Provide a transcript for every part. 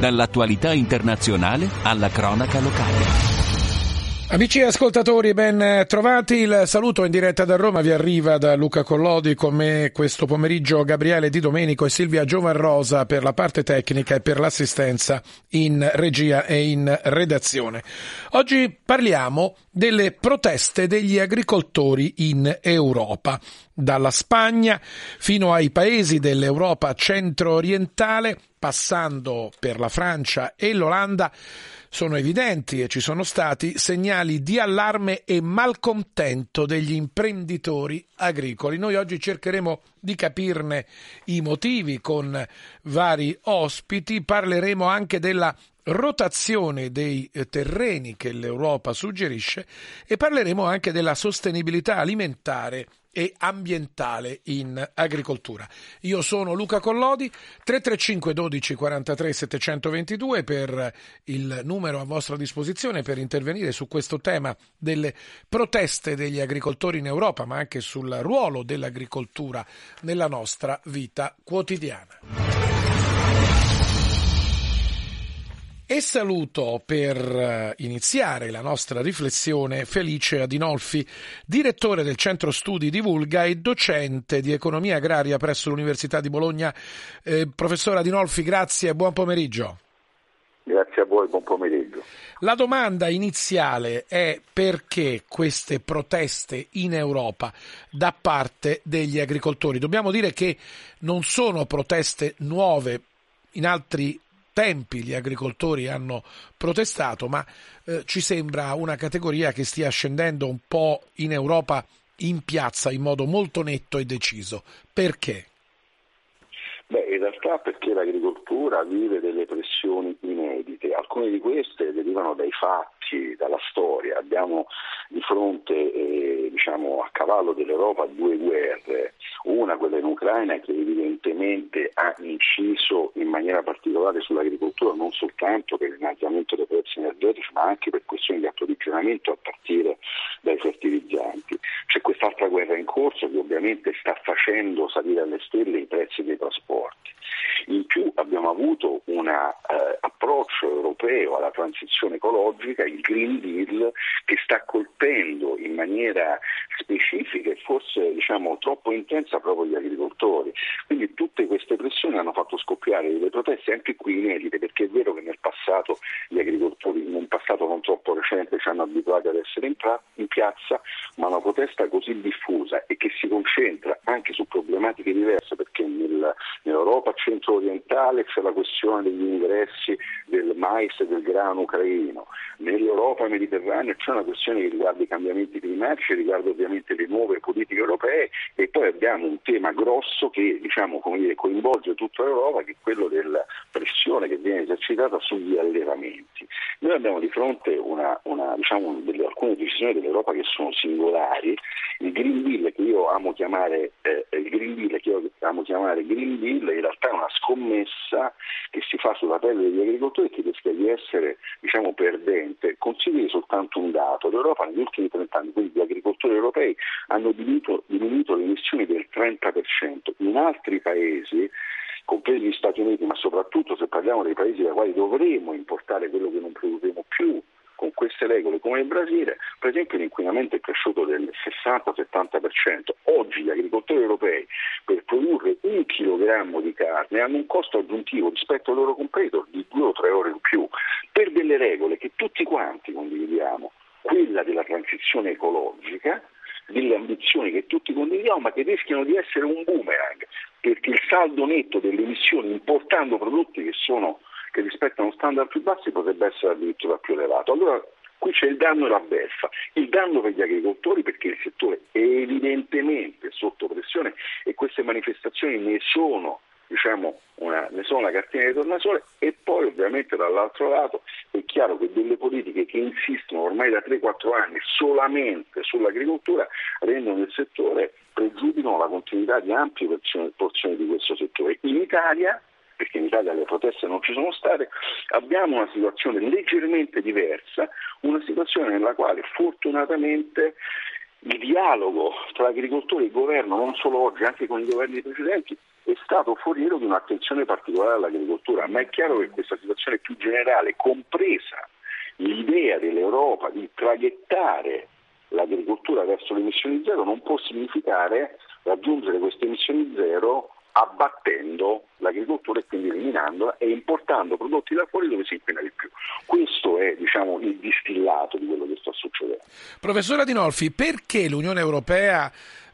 Dall'attualità internazionale alla cronaca locale. Amici ascoltatori, ben trovati. Il saluto in diretta da Roma vi arriva da Luca Collodi con me questo pomeriggio Gabriele Di Domenico e Silvia Giovanrosa per la parte tecnica e per l'assistenza in regia e in redazione. Oggi parliamo delle proteste degli agricoltori in Europa, dalla Spagna fino ai paesi dell'Europa centro-orientale, passando per la Francia e l'Olanda sono evidenti e ci sono stati segnali di allarme e malcontento degli imprenditori agricoli. Noi oggi cercheremo di capirne i motivi con vari ospiti, parleremo anche della rotazione dei terreni che l'Europa suggerisce e parleremo anche della sostenibilità alimentare e ambientale in agricoltura. Io sono Luca Collodi, 335 12 43 722 per il numero a vostra disposizione per intervenire su questo tema delle proteste degli agricoltori in Europa, ma anche sul ruolo dell'agricoltura nella nostra vita quotidiana. E saluto per eh, iniziare la nostra riflessione Felice Adinolfi, direttore del Centro Studi Divulga e docente di economia agraria presso l'Università di Bologna. Eh, professor Adinolfi, grazie e buon pomeriggio. Grazie a voi, buon pomeriggio. La domanda iniziale è perché queste proteste in Europa da parte degli agricoltori? Dobbiamo dire che non sono proteste nuove, in altri tempi gli agricoltori hanno protestato, ma eh, ci sembra una categoria che stia scendendo un po' in Europa in piazza in modo molto netto e deciso. Perché? Beh, in realtà perché l'agricoltura vive delle pressioni inedite, alcune di queste derivano dai fatti, dalla storia. Abbiamo di fronte, eh, diciamo, a cavallo dell'Europa due guerre, una quella in Ucraina che evidentemente ha inciso in maniera particolare sull'agricoltura non soltanto per l'innalzamento dei prezzi energetici ma anche per questioni di approvvigionamento a partire dai fertilizzanti. C'è quest'altra guerra in corso che ovviamente sta facendo salire alle stelle i prezzi dei trasporti. In più abbiamo avuto un eh, approccio europeo alla transizione ecologica, il Green Deal, che sta colpendo in maniera specifica e forse diciamo, troppo intensa proprio gli agricoltori. Quindi tutte queste pressioni hanno fatto scoppiare delle proteste anche qui inedite, perché è vero che nel passato gli agricoltori, in un passato non troppo recente, ci hanno abituati ad essere in, pra- in piazza, ma una protesta così diffusa e che si concentra anche su problematiche diverse, perché nel, nell'Europa centro-orientale c'è la questione degli ingressi del mais e del grano ucraino, nell'Europa mediterranea c'è una questione che riguarda i cambiamenti climatici, riguarda ovviamente le nuove politiche europee e poi abbiamo un tema grosso che diciamo, coinvolge tutta l'Europa che è quello della pressione che viene esercitata sugli allevamenti. Noi abbiamo di fronte una, una, diciamo, delle, alcune decisioni dell'Europa che sono singolari, il Green Deal che io amo chiamare, eh, Green Deal che io amo chiamare Green Deal in realtà è una scommessa che si fa sulla pelle degli agricoltori e che rischia di essere diciamo, perdente. Consideri soltanto un dato, l'Europa negli ultimi 30 anni, quindi gli agricoltori europei hanno diminuito, diminuito le emissioni del 30%, in altri paesi compresi gli Stati Uniti, ma soprattutto se parliamo dei paesi dai quali dovremo importare quello che non produrremo più, con queste regole come il Brasile, per esempio l'inquinamento è cresciuto del 60-70%. Oggi gli agricoltori europei per produrre un chilogrammo di carne hanno un costo aggiuntivo rispetto ai loro competitor di 2 o 3 euro in più, per delle regole che tutti quanti condividiamo, quella della transizione ecologica, delle ambizioni che tutti condividiamo, ma che rischiano di essere un boomerang, perché il saldo netto delle emissioni importando prodotti che sono che rispettano standard più bassi potrebbe essere addirittura più elevato. Allora qui c'è il danno e la beffa. Il danno per gli agricoltori perché il settore è evidentemente sotto pressione e queste manifestazioni ne sono diciamo, una, ne sono una cartina di tornasole e poi ovviamente dall'altro lato è chiaro che delle politiche che insistono ormai da 3-4 anni solamente sull'agricoltura rendono il settore, pregiudicano la continuità di ampie porzioni, porzioni di questo settore. In Italia perché in Italia le proteste non ci sono state, abbiamo una situazione leggermente diversa, una situazione nella quale fortunatamente il dialogo tra agricoltori e governo, non solo oggi, anche con i governi precedenti, è stato foriero di un'attenzione particolare all'agricoltura, ma è chiaro che questa situazione più generale, compresa l'idea dell'Europa di traghettare l'agricoltura verso le emissioni zero, non può significare raggiungere queste emissioni zero abbattendo l'agricoltura e quindi eliminandola e importando prodotti da fuori dove si inquina di più. Questo è diciamo, il distillato di quello che sta succedendo. Professore Adinolfi, perché l'Unione Europea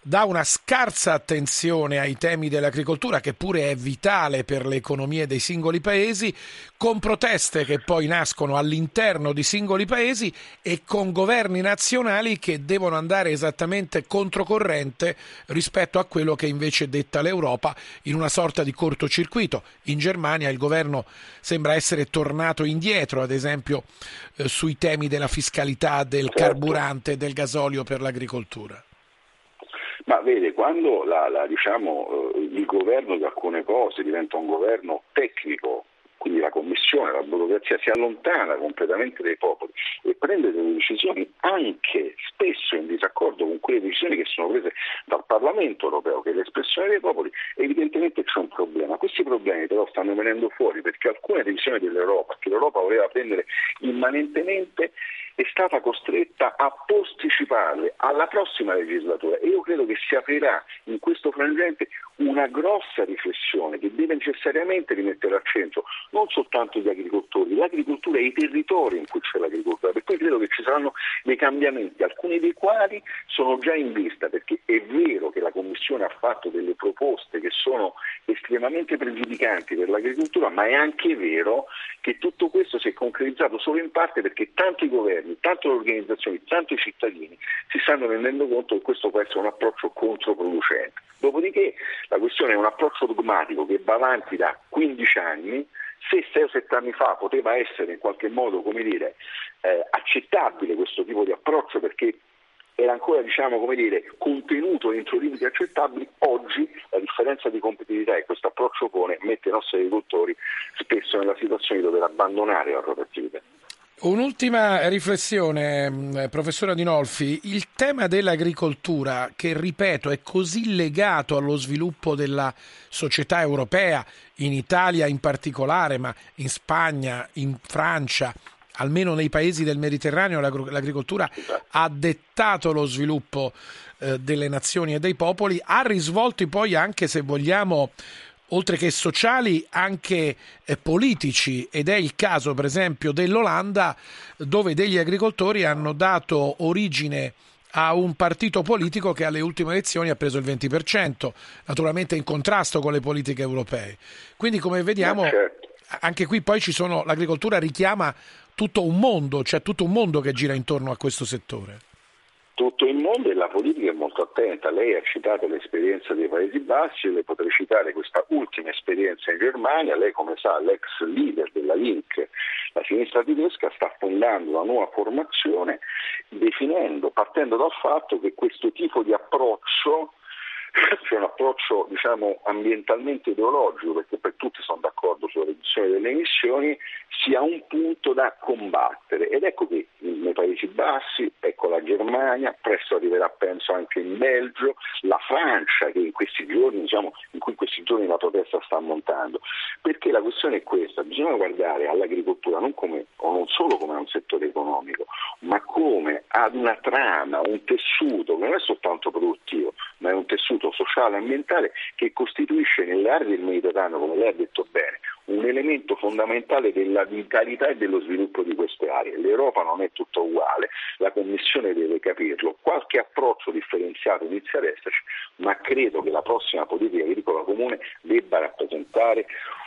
dà una scarsa attenzione ai temi dell'agricoltura, che pure è vitale per le economie dei singoli paesi, con proteste che poi nascono all'interno di singoli paesi e con governi nazionali che devono andare esattamente controcorrente rispetto a quello che invece detta l'Europa in una sorta di cortocircuito. In Germania il governo sembra essere tornato indietro, ad esempio eh, sui temi della fiscalità del carburante e del gasolio per l'agricoltura. Ma vede, quando la, la, diciamo, eh, il governo di alcune cose diventa un governo tecnico, quindi la Commissione, la burocrazia si allontana completamente dai popoli e prende delle decisioni anche spesso in disaccordo con quelle decisioni che sono prese dal Parlamento europeo, che è l'espressione dei popoli, evidentemente c'è un problema. Questi problemi però stanno venendo fuori perché alcune decisioni dell'Europa, che l'Europa voleva prendere immanentemente, è stata costretta a posticiparle alla prossima legislatura e io credo che si aprirà in questo frangente una grossa riflessione che deve necessariamente rimettere al centro non soltanto gli agricoltori, l'agricoltura e i territori in cui c'è l'agricoltura, per cui credo che ci saranno dei cambiamenti, alcuni dei quali sono già in vista, perché è vero che la Commissione ha fatto delle proposte che sono estremamente pregiudicanti per l'agricoltura, ma è anche vero che tutto questo si è concretizzato solo in parte perché tanti governi, tante organizzazioni, tanti cittadini si stanno rendendo conto che questo può essere un approccio controproducente. Dopodiché la questione è un approccio dogmatico che va avanti da 15 anni, se 6 o 7 anni fa poteva essere in qualche modo dire, eh, accettabile questo tipo di approccio perché era ancora diciamo, dire, contenuto entro limiti accettabili, oggi la differenza di competitività che questo approccio pone mette i nostri agricoltori spesso nella situazione di dover abbandonare la propria attività. Un'ultima riflessione, mm, professore Adinolfi, il tema dell'agricoltura, che ripeto è così legato allo sviluppo della società europea, in Italia in particolare, ma in Spagna, in Francia, almeno nei paesi del Mediterraneo l'agricoltura ha dettato lo sviluppo eh, delle nazioni e dei popoli, ha risvolti poi anche, se vogliamo, oltre che sociali, anche eh, politici ed è il caso per esempio dell'Olanda dove degli agricoltori hanno dato origine a un partito politico che alle ultime elezioni ha preso il 20%, naturalmente in contrasto con le politiche europee. Quindi come vediamo certo. anche qui poi ci sono l'agricoltura richiama tutto un mondo, c'è tutto un mondo che gira intorno a questo settore tutto il mondo e la politica è molto attenta. Lei ha citato l'esperienza dei Paesi Bassi, le potrei citare questa ultima esperienza in Germania. Lei, come sa, l'ex leader della Link, la sinistra tedesca, sta fondando una nuova formazione definendo, partendo dal fatto che questo tipo di approccio c'è un approccio diciamo, ambientalmente ideologico, perché per tutti sono d'accordo sulla riduzione delle emissioni, sia un punto da combattere. Ed ecco che nei Paesi Bassi, ecco la Germania, presto arriverà penso anche in Belgio, la Francia che in questi giorni, diciamo, in cui in questi giorni la protesta sta montando. Perché la questione è questa, bisogna guardare all'agricoltura non, come, non solo come a un settore economico, ma come ad una trama, un tessuto che non è soltanto produttivo, ma è un tessuto sociale e ambientale che costituisce nelle aree del Mediterraneo, come lei ha detto bene, un elemento fondamentale della vitalità e dello sviluppo di queste aree. L'Europa non è tutto uguale, la Commissione deve capirlo, qualche approccio differenziato inizia ad esserci, ma credo che la prossima politica agricola comune debba rappresentare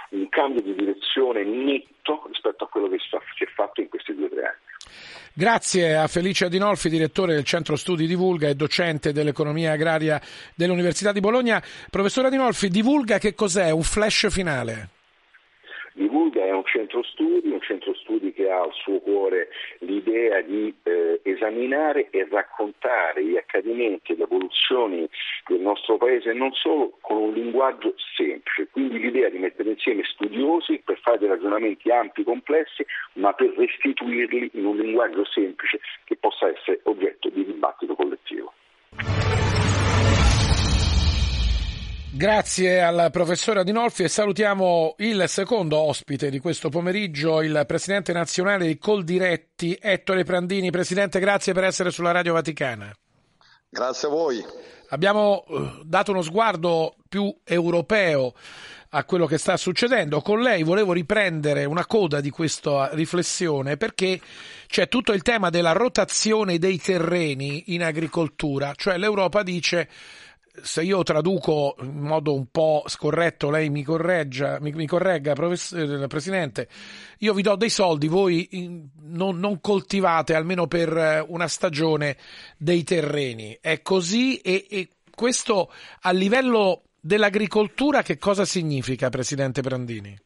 un cambio di direzione netto rispetto a quello che si è fatto in questi due o tre anni. Grazie a Felice Adinolfi, direttore del Centro Studi Divulga e docente dell'economia agraria dell'Università di Bologna. Professore Adinolfi, divulga che cos'è? Un flash finale? Divulga è un centro studi ha al suo cuore l'idea di eh, esaminare e raccontare gli accadimenti e le evoluzioni del nostro paese non solo con un linguaggio semplice, quindi l'idea di mettere insieme studiosi per fare dei ragionamenti ampi, complessi, ma per restituirli in un linguaggio semplice Grazie al professore Adinolfi e salutiamo il secondo ospite di questo pomeriggio, il presidente nazionale di Coldiretti, Ettore Prandini. Presidente, grazie per essere sulla Radio Vaticana. Grazie a voi. Abbiamo eh, dato uno sguardo più europeo a quello che sta succedendo. Con lei volevo riprendere una coda di questa riflessione perché c'è tutto il tema della rotazione dei terreni in agricoltura, cioè l'Europa dice se io traduco in modo un po' scorretto, lei mi, correggia, mi, mi corregga, eh, Presidente, io vi do dei soldi, voi non, non, coltivate almeno per eh, una stagione dei terreni. È così e, e questo a livello dell'agricoltura che cosa significa, Presidente Brandini?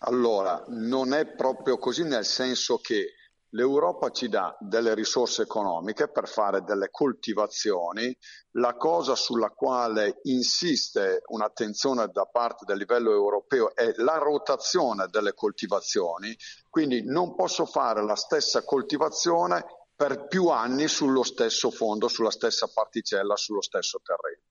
Allora, non è proprio così nel senso che L'Europa ci dà delle risorse economiche per fare delle coltivazioni, la cosa sulla quale insiste un'attenzione da parte del livello europeo è la rotazione delle coltivazioni, quindi non posso fare la stessa coltivazione per più anni sullo stesso fondo, sulla stessa particella, sullo stesso terreno.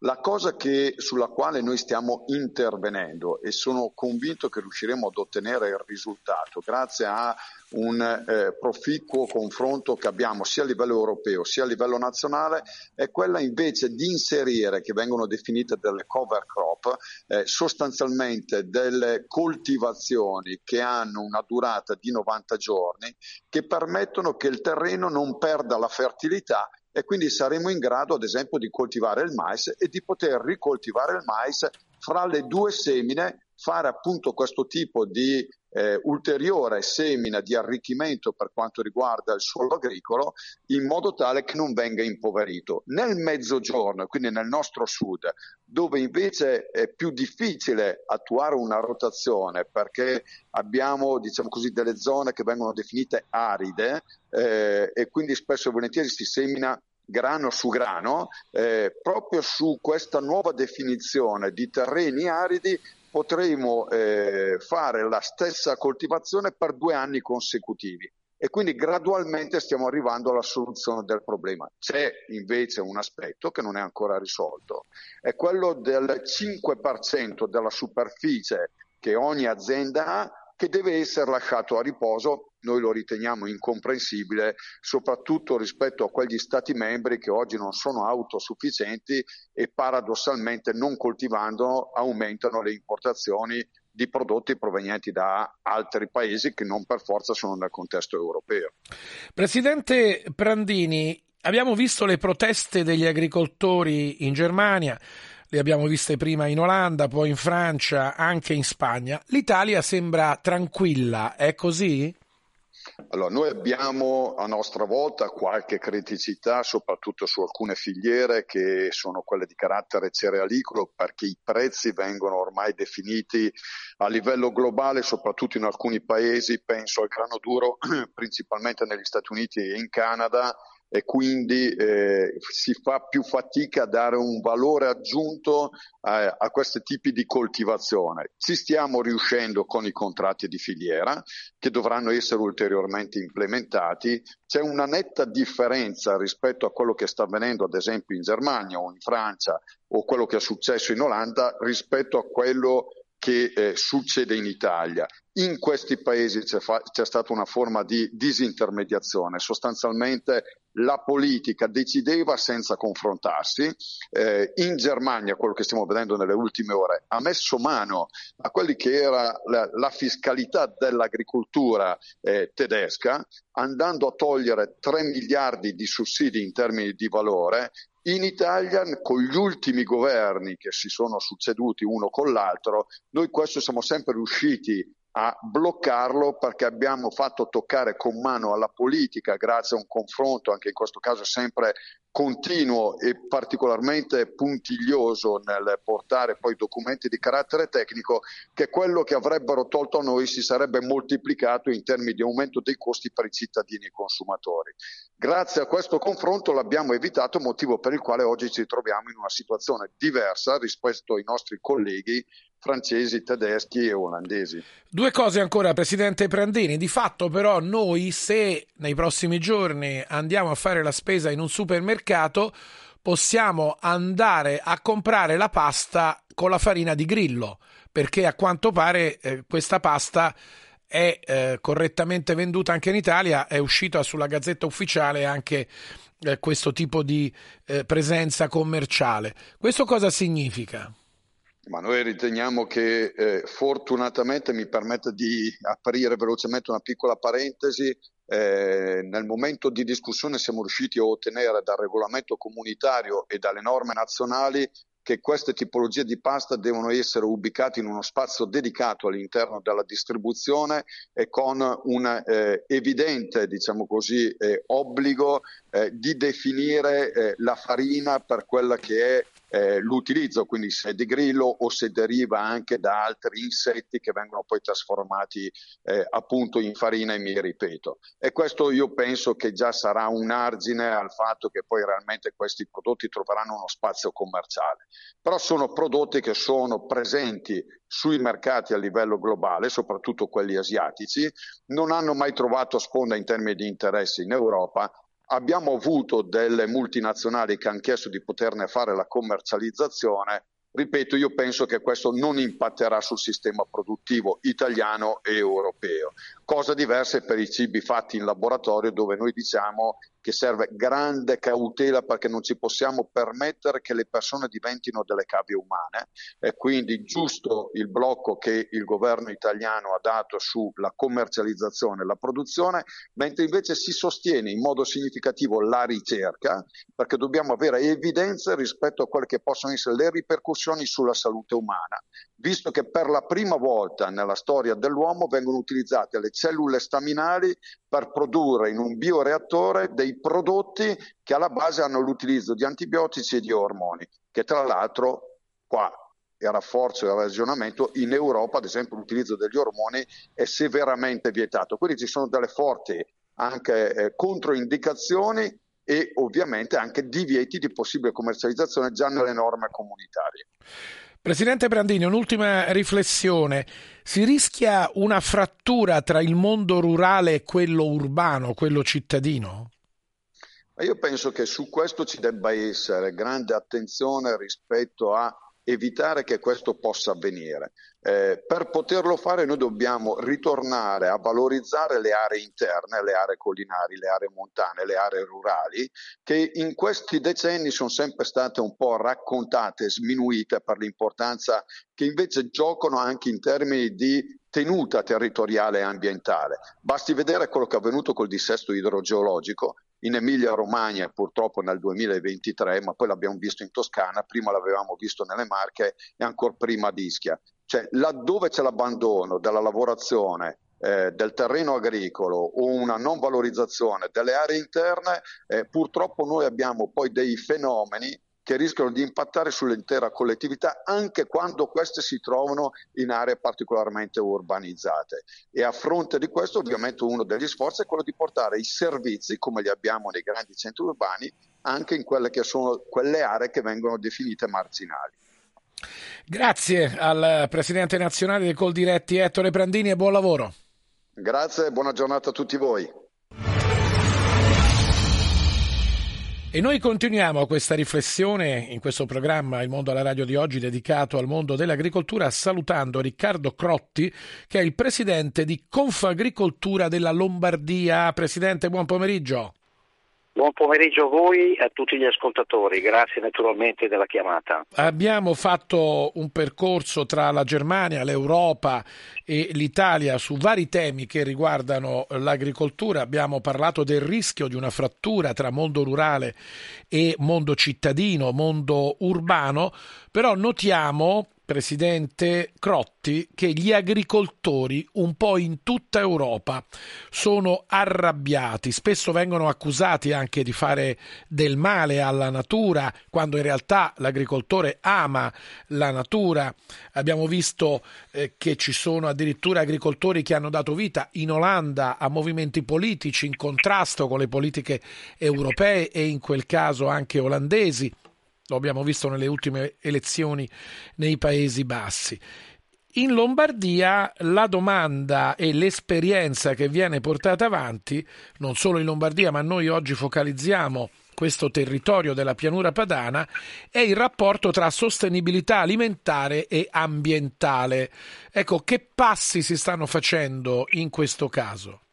La cosa che, sulla quale noi stiamo intervenendo e sono convinto che riusciremo ad ottenere il risultato grazie a un eh, proficuo confronto che abbiamo sia a livello europeo sia a livello nazionale è quella invece di inserire, che vengono definite delle cover crop, eh, sostanzialmente delle coltivazioni che hanno una durata di 90 giorni che permettono che il terreno non perda la fertilità e quindi saremo in grado ad esempio di coltivare il mais e di poter ricoltivare il mais fra le due semine, fare appunto questo tipo di eh, ulteriore semina di arricchimento per quanto riguarda il suolo agricolo in modo tale che non venga impoverito. Nel mezzogiorno, quindi nel nostro sud, dove invece è più difficile attuare una rotazione perché abbiamo diciamo così, delle zone che vengono definite aride eh, e quindi spesso e volentieri si semina grano su grano, eh, proprio su questa nuova definizione di terreni aridi potremo eh, fare la stessa coltivazione per due anni consecutivi e quindi gradualmente stiamo arrivando alla soluzione del problema. C'è invece un aspetto che non è ancora risolto, è quello del 5% della superficie che ogni azienda ha che deve essere lasciato a riposo, noi lo riteniamo incomprensibile, soprattutto rispetto a quegli Stati membri che oggi non sono autosufficienti e paradossalmente non coltivando aumentano le importazioni di prodotti provenienti da altri paesi che non per forza sono nel contesto europeo. Presidente Prandini, abbiamo visto le proteste degli agricoltori in Germania le abbiamo viste prima in Olanda, poi in Francia, anche in Spagna. L'Italia sembra tranquilla, è così? Allora, noi abbiamo a nostra volta qualche criticità, soprattutto su alcune filiere che sono quelle di carattere cerealicolo, perché i prezzi vengono ormai definiti a livello globale, soprattutto in alcuni paesi, penso al grano duro, principalmente negli Stati Uniti e in Canada, e quindi eh, si fa più fatica a dare un valore aggiunto a, a questi tipi di coltivazione. Ci stiamo riuscendo con i contratti di filiera che dovranno essere ulteriormente implementati. C'è una netta differenza rispetto a quello che sta avvenendo ad esempio in Germania o in Francia o quello che è successo in Olanda rispetto a quello che eh, succede in Italia. In questi paesi c'è, fa- c'è, stata una forma di disintermediazione, sostanzialmente la politica decideva senza confrontarsi. Eh, in Germania, quello che stiamo vedendo nelle ultime ore, ha messo mano a quelli che era la, la fiscalità dell'agricoltura eh, tedesca, andando a togliere 3 miliardi di sussidi in termini di valore in Italia, con gli ultimi governi che si sono succeduti uno con l'altro, noi questo siamo sempre riusciti a bloccarlo perché abbiamo fatto toccare con mano alla politica, grazie a un confronto, anche in questo caso sempre continuo e particolarmente puntiglioso nel portare poi documenti di carattere tecnico, che quello che avrebbero tolto a noi si sarebbe moltiplicato in termini di aumento dei costi per i cittadini e i consumatori. Grazie a questo confronto l'abbiamo evitato, motivo per il quale oggi ci troviamo in una situazione diversa rispetto ai nostri colleghi francesi, tedeschi e olandesi. Due cose ancora, Presidente Prandini. Di fatto però noi se nei prossimi giorni andiamo a fare la spesa in un supermercato possiamo andare a comprare la pasta con la farina di grillo, perché a quanto pare eh, questa pasta è eh, correttamente venduta anche in Italia, è uscita sulla Gazzetta Ufficiale anche eh, questo tipo di eh, presenza commerciale. Questo cosa significa? Ma noi riteniamo che eh, fortunatamente mi permette di aprire velocemente una piccola parentesi. Eh, nel momento di discussione siamo riusciti a ottenere dal regolamento comunitario e dalle norme nazionali che queste tipologie di pasta devono essere ubicate in uno spazio dedicato all'interno della distribuzione e con un eh, evidente, diciamo così, eh, obbligo eh, di definire eh, la farina per quella che è eh, l'utilizzo, quindi se di grillo o se deriva anche da altri insetti che vengono poi trasformati eh, appunto in farina e mi ripeto. E questo io penso che già sarà un argine al fatto che poi realmente questi prodotti troveranno uno spazio commerciale. Però sono prodotti che sono presenti sui mercati a livello globale, soprattutto quelli asiatici, non hanno mai trovato sponda in termini di interessi in Europa Abbiamo avuto delle multinazionali che hanno chiesto di poterne fare la commercializzazione. Ripeto, io penso che questo non impatterà sul sistema produttivo italiano e europeo. Cosa diversa è per i cibi fatti in laboratorio dove noi diciamo che serve grande cautela perché non ci possiamo permettere che le persone diventino delle cavie umane. E quindi giusto il blocco che il governo italiano ha dato sulla commercializzazione e la produzione, mentre invece si sostiene in modo significativo la ricerca perché dobbiamo avere evidenze rispetto a quelle che possono essere le ripercussioni sulla salute umana, visto che per la prima volta nella storia dell'uomo vengono utilizzate le cellule staminali per produrre in un bioreattore dei prodotti che alla base hanno l'utilizzo di antibiotici e di ormoni, che tra l'altro qua e rafforzo il ragionamento, in Europa ad esempio l'utilizzo degli ormoni è severamente vietato, quindi ci sono delle forti anche eh, controindicazioni e ovviamente anche divieti di possibile commercializzazione già nelle norme comunitarie. Presidente Brandini, un'ultima riflessione. Si rischia una frattura tra il mondo rurale e quello urbano, quello cittadino? Io penso che su questo ci debba essere grande attenzione rispetto a evitare che questo possa avvenire. Eh, per poterlo fare noi dobbiamo ritornare a valorizzare le aree interne, le aree collinari, le aree montane, le aree rurali, che in questi decenni sono sempre state un po' raccontate, sminuite per l'importanza che invece giocano anche in termini di tenuta territoriale e ambientale. Basti vedere quello che è avvenuto col dissesto idrogeologico in Emilia Romagna purtroppo nel 2023, ma poi l'abbiamo visto in Toscana, prima l'avevamo visto nelle Marche e ancora prima a Ischia. Cioè, laddove c'è l'abbandono della lavorazione eh, del terreno agricolo o una non valorizzazione delle aree interne, eh, purtroppo noi abbiamo poi dei fenomeni che rischiano di impattare sull'intera collettività anche quando queste si trovano in aree particolarmente urbanizzate. E a fronte di questo ovviamente uno degli sforzi è quello di portare i servizi, come li abbiamo nei grandi centri urbani, anche in quelle che sono quelle aree che vengono definite marginali. Grazie al Presidente nazionale dei Coldiretti Ettore Prandini e buon lavoro. Grazie e buona giornata a tutti voi. E noi continuiamo questa riflessione in questo programma Il mondo alla radio di oggi dedicato al mondo dell'agricoltura salutando Riccardo Crotti che è il presidente di Confagricoltura della Lombardia. Presidente, buon pomeriggio. Buon pomeriggio a voi e a tutti gli ascoltatori, grazie naturalmente della chiamata. Abbiamo fatto un percorso tra la Germania, l'Europa e l'Italia su vari temi che riguardano l'agricoltura, abbiamo parlato del rischio di una frattura tra mondo rurale e mondo cittadino, mondo urbano, però notiamo Presidente Crotti, che gli agricoltori un po' in tutta Europa sono arrabbiati, spesso vengono accusati anche di fare del male alla natura, quando in realtà l'agricoltore ama la natura. Abbiamo visto eh, che ci sono addirittura agricoltori che hanno dato vita in Olanda a movimenti politici in contrasto con le politiche europee e in quel caso anche olandesi lo abbiamo visto nelle ultime elezioni nei Paesi Bassi. In Lombardia la domanda e l'esperienza che viene portata avanti, non solo in Lombardia, ma noi oggi focalizziamo questo territorio della pianura padana, è il rapporto tra sostenibilità alimentare e ambientale. Ecco, che passi si stanno facendo in questo caso?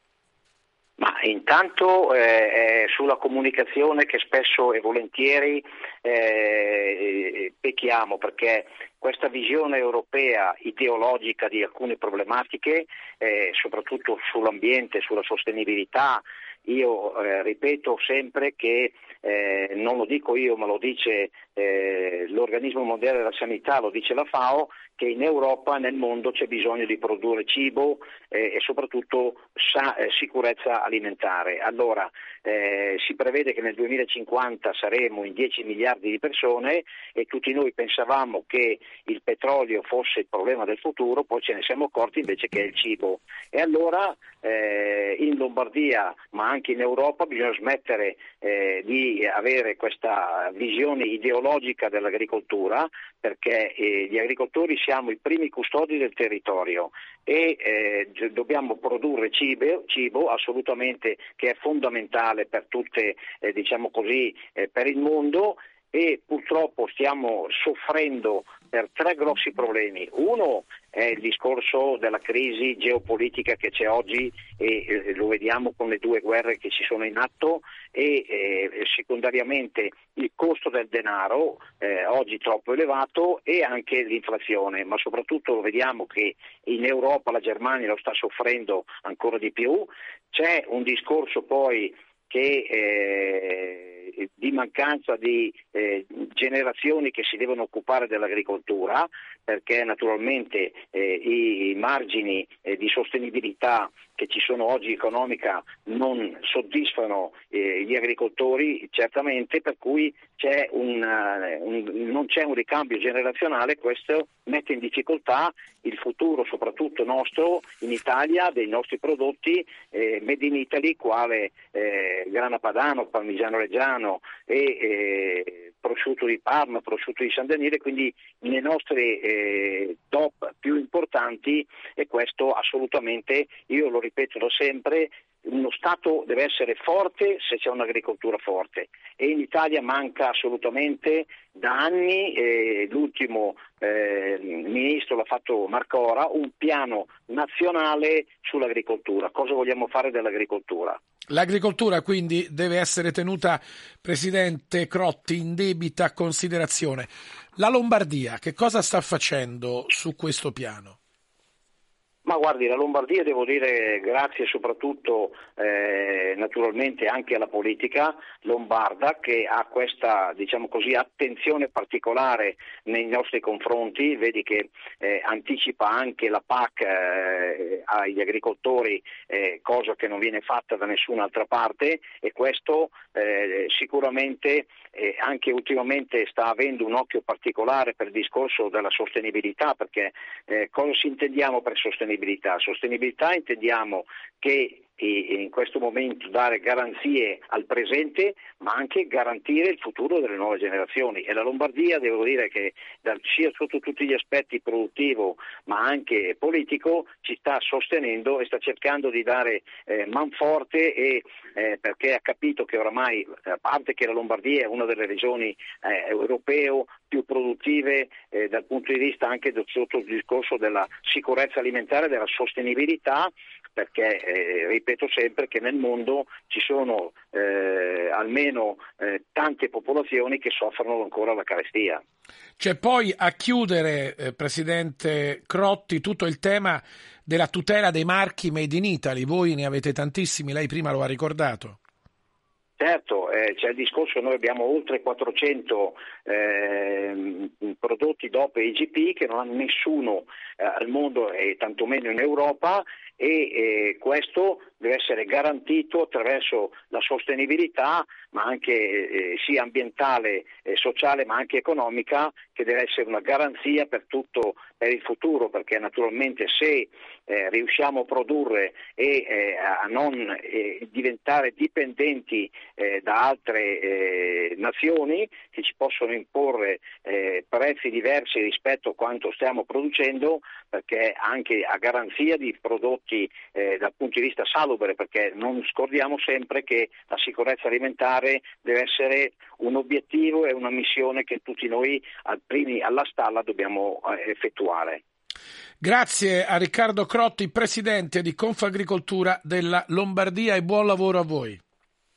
Ma intanto eh, sulla comunicazione che spesso e volentieri eh, pecchiamo perché questa visione europea ideologica di alcune problematiche, eh, soprattutto sull'ambiente, sulla sostenibilità, io eh, ripeto sempre che eh, non lo dico io ma lo dice eh, l'organismo mondiale della sanità, lo dice la FAO, che in Europa, nel mondo c'è bisogno di produrre cibo eh, e soprattutto sa- eh, sicurezza alimentare. Allora eh, si prevede che nel 2050 saremo in 10 miliardi di persone e tutti noi pensavamo che il petrolio fosse il problema del futuro, poi ce ne siamo accorti invece che è il cibo. E allora eh, in Lombardia, ma anche in Europa, bisogna smettere eh, di avere questa visione ideologica dell'agricoltura, perché eh, gli agricoltori siamo i primi custodi del territorio e eh, dobbiamo produrre cibo, cibo, assolutamente che è fondamentale per tutte, eh, diciamo così, eh, per il mondo e purtroppo stiamo soffrendo per tre grossi problemi. Uno è il discorso della crisi geopolitica che c'è oggi e eh, lo vediamo con le due guerre che ci sono in atto e eh, secondariamente il costo del denaro eh, oggi troppo elevato e anche l'inflazione, ma soprattutto vediamo che in Europa la Germania lo sta soffrendo ancora di più. C'è un discorso poi che eh, di mancanza di eh, generazioni che si devono occupare dell'agricoltura, perché naturalmente eh, i, i, margini eh, di sostenibilità che ci sono oggi economica non soddisfano eh, gli agricoltori certamente, per cui c'è un, uh, un, non c'è un ricambio generazionale, questo mette in difficoltà il futuro soprattutto nostro in Italia dei nostri prodotti eh, made in Italy quale eh, grana padano, parmigiano reggiano e eh, prosciutto di Parma, prosciutto di San Daniele, quindi le nostre eh, top più importanti e questo assolutamente, io lo ripeto da sempre, uno Stato deve essere forte se c'è un'agricoltura forte e in Italia manca assolutamente da anni, eh, l'ultimo eh, ministro l'ha fatto Marcora, un piano nazionale sull'agricoltura. Cosa vogliamo fare dell'agricoltura? L'agricoltura quindi deve essere tenuta, Presidente Crotti, in debita considerazione. La Lombardia che cosa sta facendo su questo piano? Ma guardi, la Lombardia devo dire grazie soprattutto eh, naturalmente anche alla politica lombarda che ha questa diciamo così, attenzione particolare nei nostri confronti, vedi che eh, anticipa anche la PAC eh, agli agricoltori, eh, cosa che non viene fatta da nessun'altra parte e questo eh, sicuramente eh, anche ultimamente sta avendo un occhio particolare per il discorso della sostenibilità, perché cosa ci intendiamo per sostenibilità? Sostenibilità. Sostenibilità intendiamo che in questo momento dare garanzie al presente ma anche garantire il futuro delle nuove generazioni. E la Lombardia devo dire che sia sotto tutti gli aspetti produttivo ma anche politico ci sta sostenendo e sta cercando di dare eh, manforte e, eh, perché ha capito che oramai a parte che la Lombardia è una delle regioni eh, europee più produttive eh, dal punto di vista anche sotto il discorso della sicurezza alimentare, della sostenibilità perché eh, ripeto sempre che nel mondo ci sono eh, almeno eh, tante popolazioni che soffrono ancora la carestia. C'è poi a chiudere, eh, Presidente Crotti, tutto il tema della tutela dei marchi made in Italy. Voi ne avete tantissimi, lei prima lo ha ricordato. Certo, eh, c'è il discorso, noi abbiamo oltre 400 eh, prodotti DOP e IGP che non ha nessuno eh, al mondo e tantomeno in Europa e eh, questo deve essere garantito attraverso la sostenibilità ma anche eh, sia ambientale e sociale ma anche economica che deve essere una garanzia per tutto per il futuro perché naturalmente se eh, riusciamo a produrre e eh, a non eh, diventare dipendenti eh, da altre eh, nazioni che ci possono imporre prezzi diversi rispetto a quanto stiamo producendo perché anche a garanzia di prodotti dal punto di vista salubre perché non scordiamo sempre che la sicurezza alimentare deve essere un obiettivo e una missione che tutti noi al primi alla stalla dobbiamo effettuare. Grazie a Riccardo Crotti, presidente di Confagricoltura della Lombardia e buon lavoro a voi.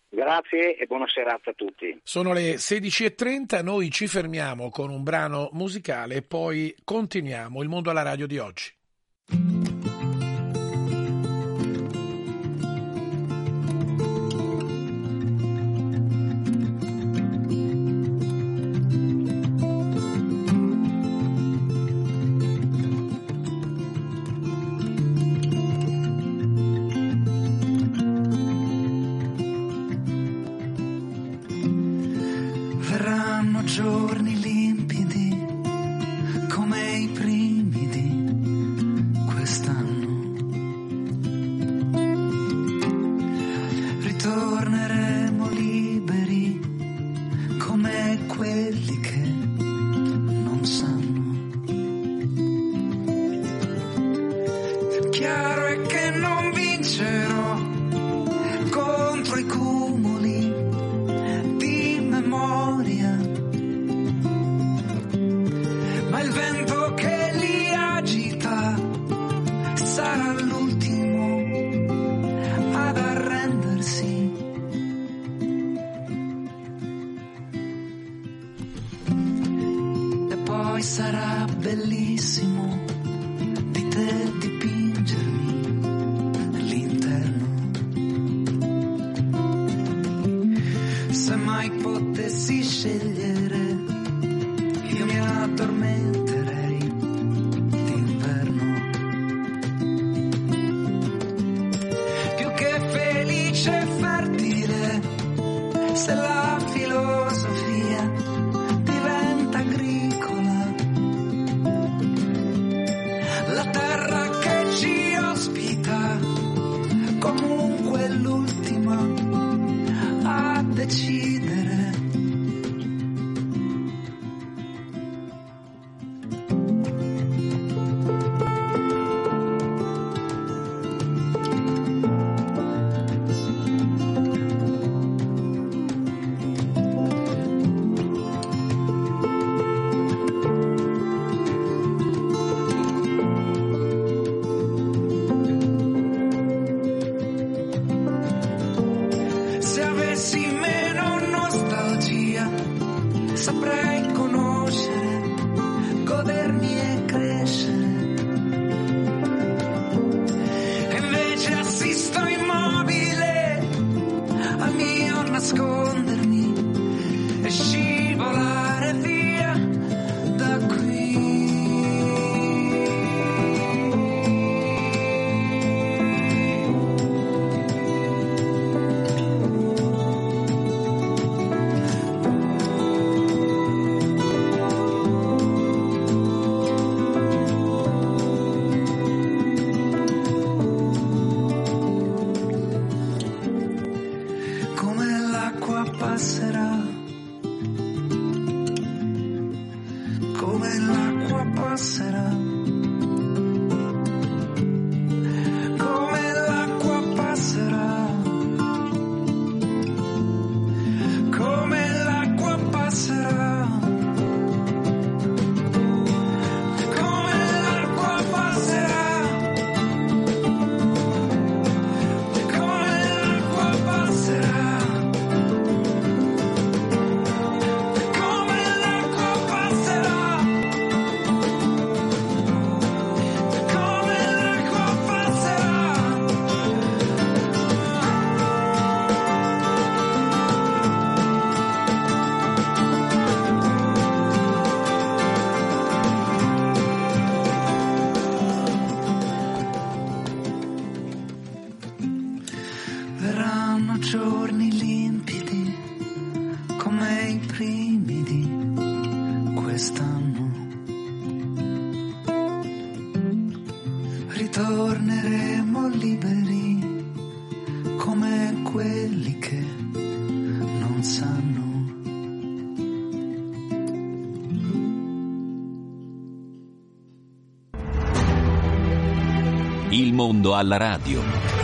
Grazie e buona serata a tutti. Sono le 16.30, noi ci fermiamo con un brano musicale e poi continuiamo il mondo alla radio di oggi. como Alla radio.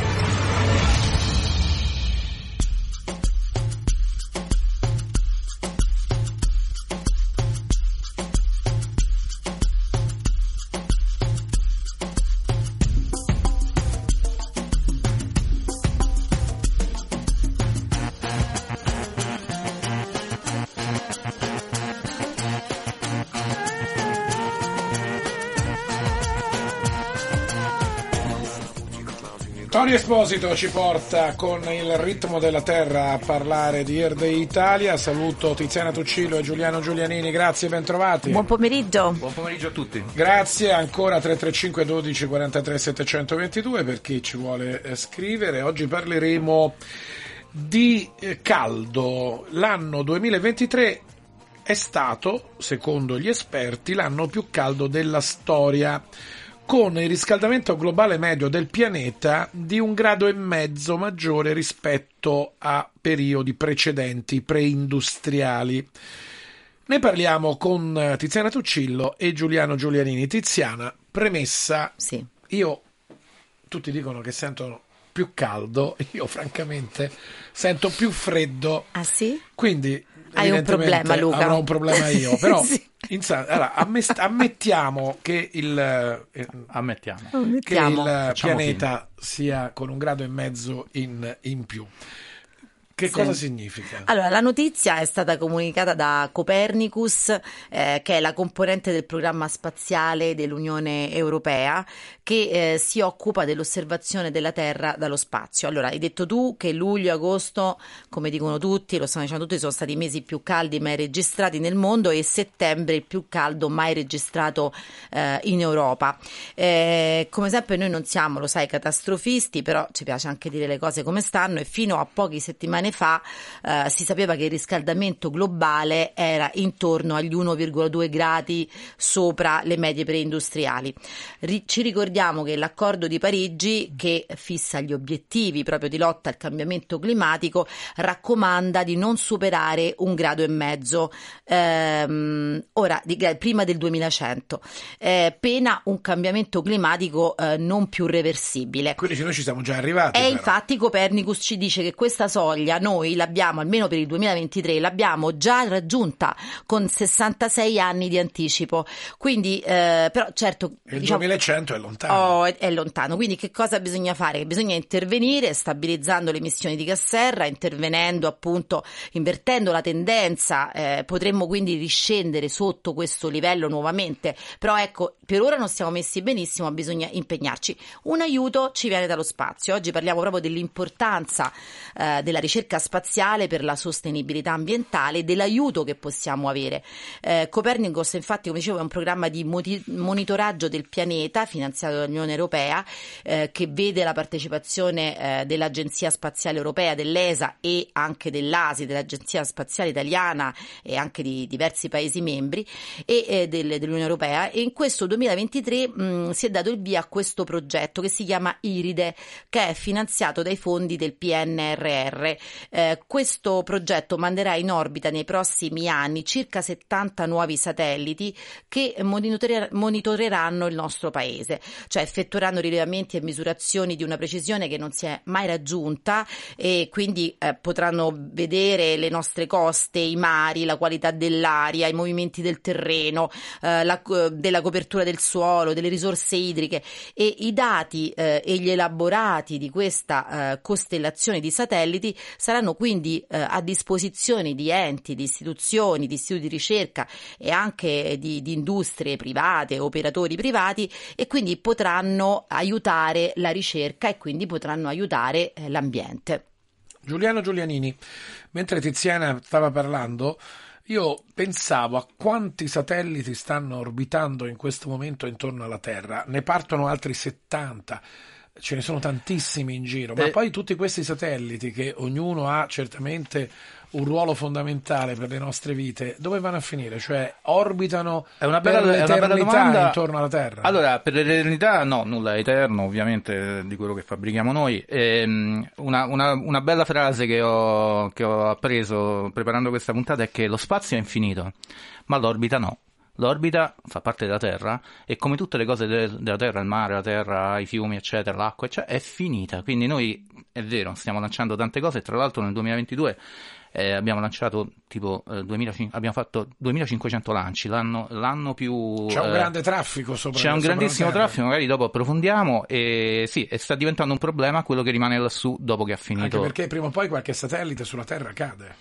Tony Esposito ci porta con il ritmo della terra a parlare di Air Day Italia. Saluto Tiziana Tuccillo e Giuliano Giulianini, grazie e bentrovati. Buon pomeriggio. Buon pomeriggio a tutti. Grazie, ancora 335 12 43 722 per chi ci vuole eh, scrivere. Oggi parleremo di eh, caldo. L'anno 2023 è stato, secondo gli esperti, l'anno più caldo della storia con il riscaldamento globale medio del pianeta di un grado e mezzo maggiore rispetto a periodi precedenti preindustriali. Ne parliamo con Tiziana Tuccillo e Giuliano Giulianini. Tiziana, premessa. Sì. Io, tutti dicono che sentono più caldo, io francamente sento più freddo. Ah sì? Quindi hai un problema Luca. Avrò un problema io, però sì. in, allora, ammettiamo che il, eh, ammettiamo. Che il pianeta sia con un grado e mezzo in, in più. Che sì. cosa significa? Allora, la notizia è stata comunicata da Copernicus, eh, che è la componente del programma spaziale dell'Unione Europea, che eh, si occupa dell'osservazione della Terra dallo spazio. Allora, hai detto tu che luglio e agosto, come dicono tutti, lo stanno dicendo tutti, sono stati i mesi più caldi mai registrati nel mondo e settembre il più caldo mai registrato eh, in Europa. Eh, come sempre noi non siamo, lo sai, catastrofisti, però ci piace anche dire le cose come stanno e fino a poche settimane fa eh, si sapeva che il riscaldamento globale era intorno agli 1,2 gradi sopra le medie preindustriali. Ri- ci ricordiamo che l'accordo di Parigi, che fissa gli obiettivi proprio di lotta al cambiamento climatico, raccomanda di non superare un grado e mezzo ehm, ora, di, prima del 2100, eh, pena un cambiamento climatico eh, non più reversibile. Quindi noi ci siamo già arrivati. E però. infatti Copernicus ci dice che questa soglia noi l'abbiamo, almeno per il 2023, l'abbiamo già raggiunta con 66 anni di anticipo. Quindi, eh, però certo... Il diciamo, 2100 è lontano. Oh, è, è, lontano. Quindi che cosa bisogna fare? Bisogna intervenire stabilizzando le emissioni di gas serra, intervenendo appunto, invertendo la tendenza. Eh, potremmo quindi riscendere sotto questo livello nuovamente. Però ecco, per ora non siamo messi benissimo, bisogna impegnarci. Un aiuto ci viene dallo spazio. Oggi parliamo proprio dell'importanza eh, della ricerca ricerca spaziale per la sostenibilità ambientale e dell'aiuto che possiamo avere. Eh, Copernicus, infatti, come dicevo, è un programma di moti- monitoraggio del pianeta finanziato dall'Unione Europea eh, che vede la partecipazione eh, dell'Agenzia Spaziale Europea, dell'ESA e anche dell'ASI, dell'Agenzia Spaziale Italiana e anche di diversi Paesi membri e eh, del, dell'Unione Europea. E in questo 2023 mh, si è dato il via a questo progetto che si chiama IRIDE, che è finanziato dai fondi del PNRR eh, questo progetto manderà in orbita nei prossimi anni circa 70 nuovi satelliti che monitoreranno il nostro paese, cioè effettueranno rilevamenti e misurazioni di una precisione che non si è mai raggiunta e quindi eh, potranno vedere le nostre coste, i mari, la qualità dell'aria, i movimenti del terreno, eh, la, della copertura del suolo, delle risorse idriche. E i dati eh, e gli elaborati di questa eh, costellazione di satelliti saranno quindi eh, a disposizione di enti, di istituzioni, di istituti di ricerca e anche di, di industrie private, operatori privati e quindi potranno aiutare la ricerca e quindi potranno aiutare eh, l'ambiente. Giuliano Giulianini, mentre Tiziana stava parlando, io pensavo a quanti satelliti stanno orbitando in questo momento intorno alla Terra. Ne partono altri 70 ce ne sono tantissimi in giro, ma Eh. poi tutti questi satelliti che ognuno ha certamente un ruolo fondamentale per le nostre vite, dove vanno a finire? Cioè orbitano È una bella, per è una bella domanda. intorno alla Terra? Allora, per l'eternità no, nulla è eterno, ovviamente, di quello che fabbrichiamo noi. Ehm, una, una- una bella frase che ho, che ho appreso preparando questa puntata è che lo spazio è infinito, ma l'orbita no. L'orbita fa parte della Terra e come tutte le cose de- della Terra, il mare, la Terra, i fiumi, eccetera, l'acqua, eccetera, è finita. Quindi noi, è vero, stiamo lanciando tante cose tra l'altro nel 2022 eh, abbiamo lanciato tipo eh, 2005 abbiamo fatto 2500 lanci, l'anno, l'anno più... C'è un eh, grande traffico sopra c'è un sopra grandissimo traffico, magari dopo approfondiamo e sì, e sta diventando un problema quello che rimane lassù dopo che ha Anche finito. perché prima o poi qualche satellite sulla Terra cade.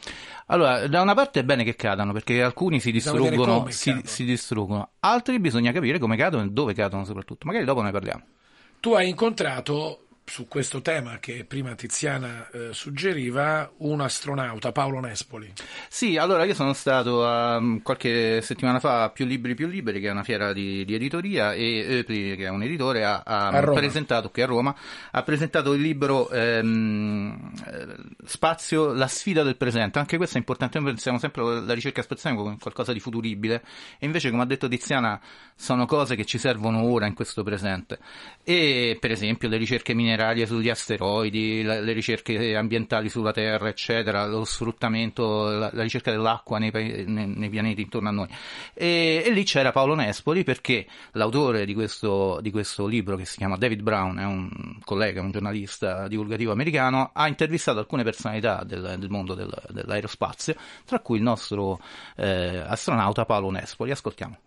Allora, da una parte è bene che cadano perché alcuni si distruggono, si, si distruggono, altri bisogna capire come cadono e dove cadono soprattutto, magari dopo ne parliamo. Tu hai incontrato su questo tema che prima Tiziana eh, suggeriva un astronauta, Paolo Nespoli. Sì, allora io sono stato um, qualche settimana fa a Più Libri Più Liberi, che è una fiera di, di editoria, e Epli, che è un editore, ha, ha presentato, qui a Roma, ha presentato il libro ehm, eh, Spazio, la sfida del presente. Anche questo è importante, noi pensiamo sempre alla ricerca spaziale come qualcosa di futuribile, e invece, come ha detto Tiziana, sono cose che ci servono ora in questo presente. E per esempio le ricerche minerarie sugli asteroidi, la- le ricerche ambientali sulla Terra, eccetera, lo sfruttamento, la, la ricerca dell'acqua nei, nei- nei pianeti intorno a noi. E, e lì c'era Paolo Nespoli perché l'autore di questo, di questo libro, che si chiama David Brown, è un collega, un giornalista divulgativo americano, ha intervistato alcune personalità del, del mondo del- dell'aerospazio, tra cui il nostro eh, astronauta Paolo Nespoli. Ascoltiamo.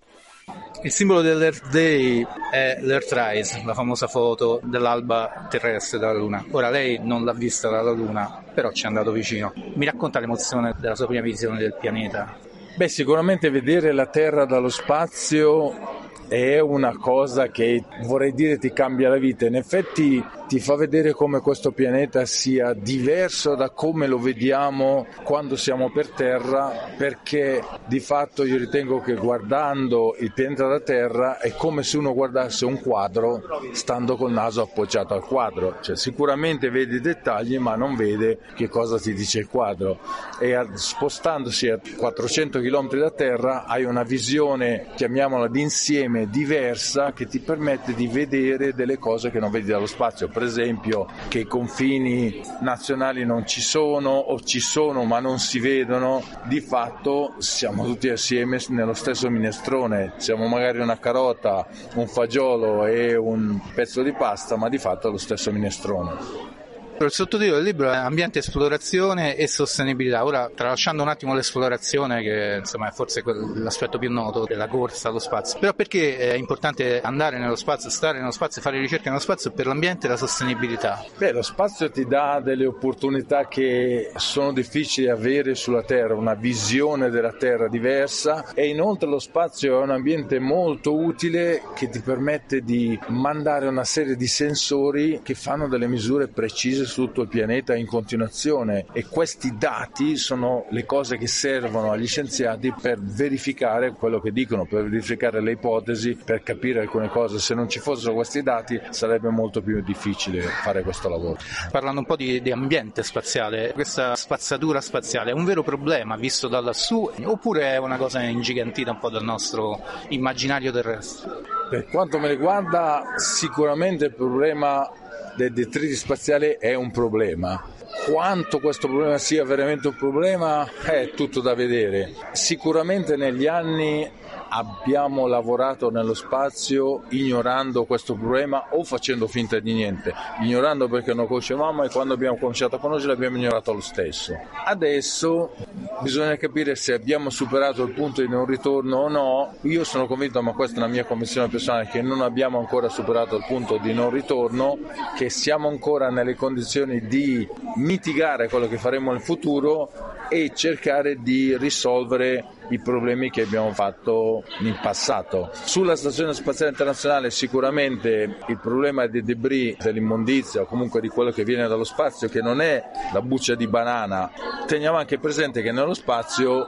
Il simbolo dell'Earth Day è l'Earthrise, la famosa foto dell'alba terrestre dalla Luna. Ora lei non l'ha vista dalla Luna, però ci è andato vicino. Mi racconta l'emozione della sua prima visione del pianeta. Beh, sicuramente vedere la Terra dallo spazio è una cosa che vorrei dire ti cambia la vita. In effetti ti fa vedere come questo pianeta sia diverso da come lo vediamo quando siamo per terra, perché di fatto io ritengo che guardando il pianeta da terra è come se uno guardasse un quadro stando col naso appoggiato al quadro, cioè sicuramente vede i dettagli ma non vede che cosa ti dice il quadro. E spostandosi a 400 km da terra hai una visione, chiamiamola d'insieme, diversa che ti permette di vedere delle cose che non vedi dallo spazio, per esempio che i confini nazionali non ci sono o ci sono ma non si vedono, di fatto siamo tutti assieme nello stesso minestrone, siamo magari una carota, un fagiolo e un pezzo di pasta, ma di fatto è lo stesso minestrone. Il sottotitolo del libro è Ambiente, esplorazione e sostenibilità. Ora, tralasciando un attimo l'esplorazione, che insomma è forse l'aspetto più noto della corsa allo spazio, però perché è importante andare nello spazio, stare nello spazio, fare ricerca nello spazio per l'ambiente e la sostenibilità? Beh, lo spazio ti dà delle opportunità che sono difficili da avere sulla Terra, una visione della Terra diversa e inoltre lo spazio è un ambiente molto utile che ti permette di mandare una serie di sensori che fanno delle misure precise su tutto il pianeta in continuazione e questi dati sono le cose che servono agli scienziati per verificare quello che dicono, per verificare le ipotesi, per capire alcune cose. Se non ci fossero questi dati sarebbe molto più difficile fare questo lavoro. Parlando un po' di, di ambiente spaziale, questa spazzatura spaziale è un vero problema visto da lassù oppure è una cosa ingigantita un po' dal nostro immaginario terrestre? Per quanto me riguarda, sicuramente il problema dei detriti spaziali è un problema. Quanto questo problema sia veramente un problema è tutto da vedere. Sicuramente negli anni abbiamo lavorato nello spazio ignorando questo problema o facendo finta di niente, ignorando perché non conoscevamo e quando abbiamo cominciato a conoscere abbiamo ignorato lo stesso. Adesso bisogna capire se abbiamo superato il punto di non ritorno o no. Io sono convinto, ma questa è una mia convinzione personale, che non abbiamo ancora superato il punto di non ritorno, che siamo ancora nelle condizioni di mitigare quello che faremo nel futuro e cercare di risolvere i problemi che abbiamo fatto in passato. Sulla Stazione Spaziale Internazionale sicuramente il problema dei debris, dell'immondizia o comunque di quello che viene dallo spazio, che non è la buccia di banana, teniamo anche presente che nello spazio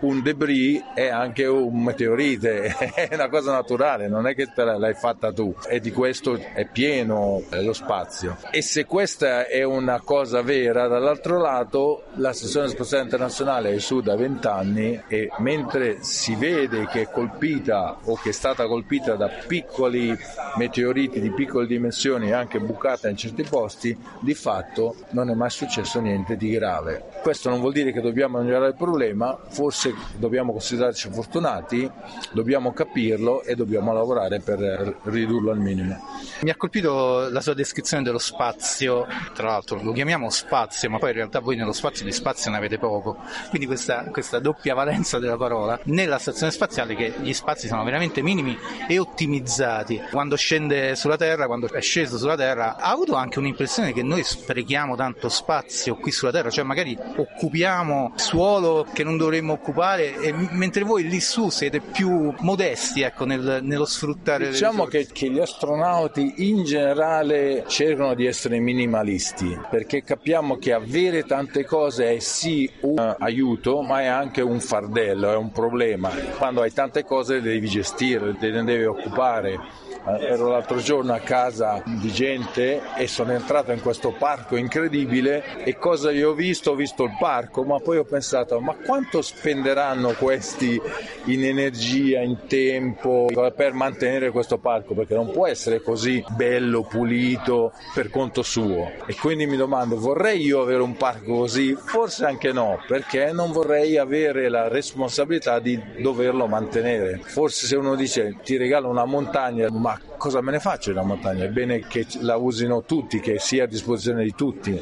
un debris è anche un meteorite, è una cosa naturale, non è che te l'hai fatta tu e di questo è pieno eh, lo spazio. E se questa è una cosa vera, dall'altro lato la Stazione Spaziale Internazionale è su da vent'anni e mentre si vede che è colpita o che è stata colpita da piccoli meteoriti di piccole dimensioni e anche bucata in certi posti, di fatto non è mai successo niente di grave. Questo non vuol dire che dobbiamo ignorare il problema, forse dobbiamo considerarci fortunati, dobbiamo capirlo e dobbiamo lavorare per ridurlo al minimo. Mi ha colpito la sua descrizione dello spazio, tra l'altro lo chiamiamo spazio, ma poi in realtà voi nello spazio di spazio ne avete poco, quindi questa, questa doppia valenza della parola. Nella stazione spaziale che gli spazi sono veramente minimi e ottimizzati. Quando scende sulla Terra, quando è sceso sulla Terra, ha avuto anche un'impressione che noi sprechiamo tanto spazio qui sulla Terra, cioè magari occupiamo suolo che non dovremmo occupare e mentre voi lì su siete più modesti ecco, nel, nello sfruttare diciamo che, che gli astronauti in generale cercano di essere minimalisti perché capiamo che avere tante cose è sì un aiuto ma è anche un fardello, è un problema. Quando hai tante cose le devi gestire, te ne devi occupare. Eh, ero l'altro giorno a casa di gente e sono entrato in questo parco incredibile e cosa io ho visto? Ho visto il parco, ma poi ho pensato ma quanto spenderanno questi in energia, in tempo per mantenere questo parco? Perché non può essere così bello, pulito per conto suo. E quindi mi domando, vorrei io avere un parco così? Forse anche no, perché non vorrei avere la responsabilità di doverlo mantenere. Forse se uno dice ti regalo una montagna, ma cosa me ne faccio della montagna? È bene che la usino tutti, che sia a disposizione di tutti.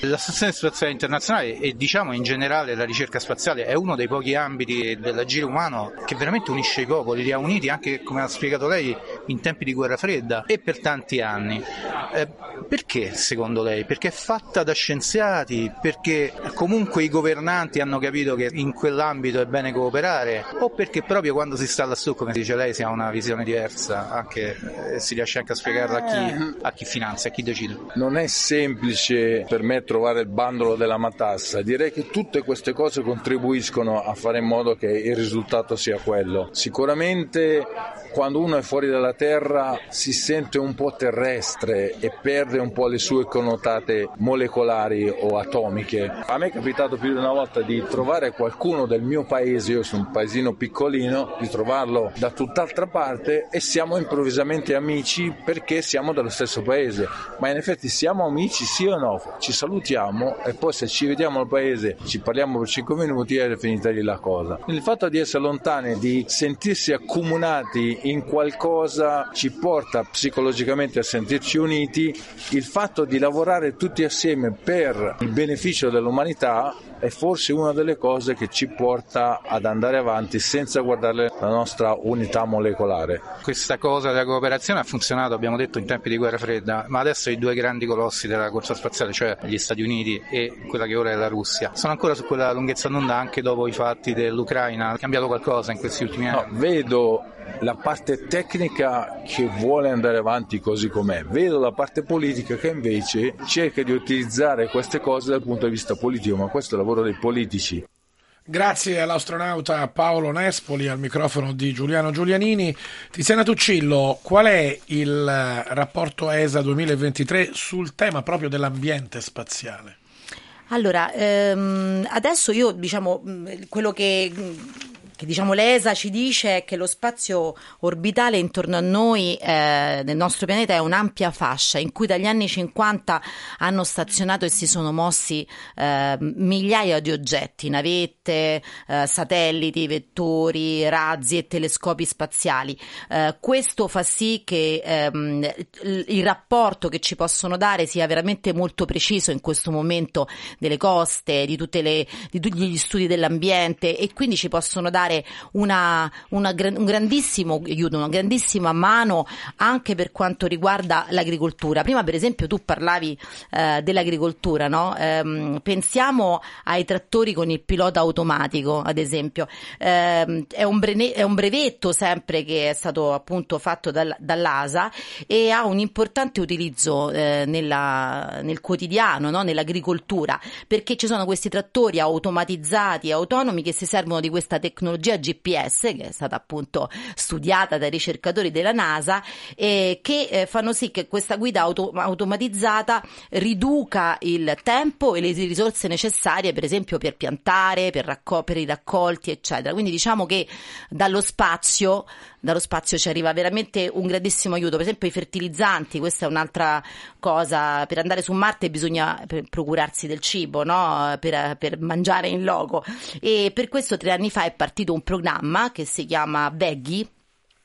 La Stazione Spaziale Internazionale e diciamo in generale la ricerca spaziale è uno dei pochi ambiti dell'agire umano che veramente unisce i popoli, li ha uniti anche, come ha spiegato lei, in tempi di guerra fredda e per tanti anni. Eh, perché secondo lei? Perché è fatta da scienziati? Perché comunque i governanti hanno capito che in quell'ambito è bene cooperare? O perché proprio quando si sta lassù, come dice lei, si ha una visione diversa anche, eh, si riesce anche a spiegarla a chi, a chi finanzia, a chi decide? Non è semplice per me trovare il bandolo della matassa. Direi che tutte queste cose contribuiscono a fare in modo che il risultato sia quello. Sicuramente quando uno è fuori dalla Terra si sente un po' terrestre e perde un po' le sue connotate molecolari o atomiche. A me è capitato più di una volta di trovare qualcuno del mio paese, io sono un paesino piccolino, di trovarlo da tutt'altra parte e siamo improvvisamente amici perché siamo dello stesso paese. Ma in effetti siamo amici sì o no? Ci salutiamo e poi se ci vediamo al paese ci parliamo per 5 minuti e è finita lì la cosa. Il fatto di essere lontani, di sentirsi accomunati in qualcosa ci porta psicologicamente a sentirci uniti, il fatto di lavorare tutti assieme per il beneficio dell'umanità è forse una delle cose che ci porta ad andare avanti senza guardare la nostra unità molecolare. Questa cosa della cooperazione ha funzionato, abbiamo detto, in tempi di guerra fredda, ma adesso i due grandi colossi della corsa spaziale, cioè gli Stati Uniti e quella che ora è la Russia, sono ancora su quella lunghezza d'onda anche dopo i fatti dell'Ucraina. Ha cambiato qualcosa in questi ultimi anni? No, vedo la parte tecnica che vuole andare avanti così com'è, vedo la parte politica che invece cerca di utilizzare queste cose dal punto di vista politico, ma questo è il lavoro dei politici. Grazie all'astronauta Paolo Nespoli, al microfono di Giuliano Giulianini. Tiziana Tuccillo, qual è il rapporto ESA 2023 sul tema proprio dell'ambiente spaziale? Allora, ehm, adesso io diciamo quello che che diciamo l'ESA ci dice che lo spazio orbitale intorno a noi, eh, nel nostro pianeta, è un'ampia fascia in cui dagli anni 50 hanno stazionato e si sono mossi eh, migliaia di oggetti, navette, eh, satelliti, vettori, razzi e telescopi spaziali. Eh, questo fa sì che ehm, il rapporto che ci possono dare sia veramente molto preciso in questo momento delle coste, di, le, di tutti gli studi dell'ambiente e quindi ci possono dare dare una, una, un grandissimo aiuto, una grandissima mano anche per quanto riguarda l'agricoltura. Prima per esempio tu parlavi eh, dell'agricoltura, no? eh, pensiamo ai trattori con il pilota automatico, ad esempio. Eh, è, un brene- è, un brevetto sempre che è stato appunto fatto dal- dall'ASA e ha un importante utilizzo eh, nella, nel quotidiano, no? nell'agricoltura, perché ci sono questi trattori automatizzati autonomi che si servono di questa tecnologia GPS che è stata appunto studiata dai ricercatori della NASA e che eh, fanno sì che questa guida auto- automatizzata riduca il tempo e le risorse necessarie per esempio per piantare, per, racco- per i raccolti eccetera. Quindi diciamo che dallo spazio dallo spazio ci arriva veramente un grandissimo aiuto. Per esempio i fertilizzanti, questa è un'altra cosa. Per andare su Marte bisogna procurarsi del cibo, no? per, per, mangiare in loco. E per questo tre anni fa è partito un programma che si chiama Veggie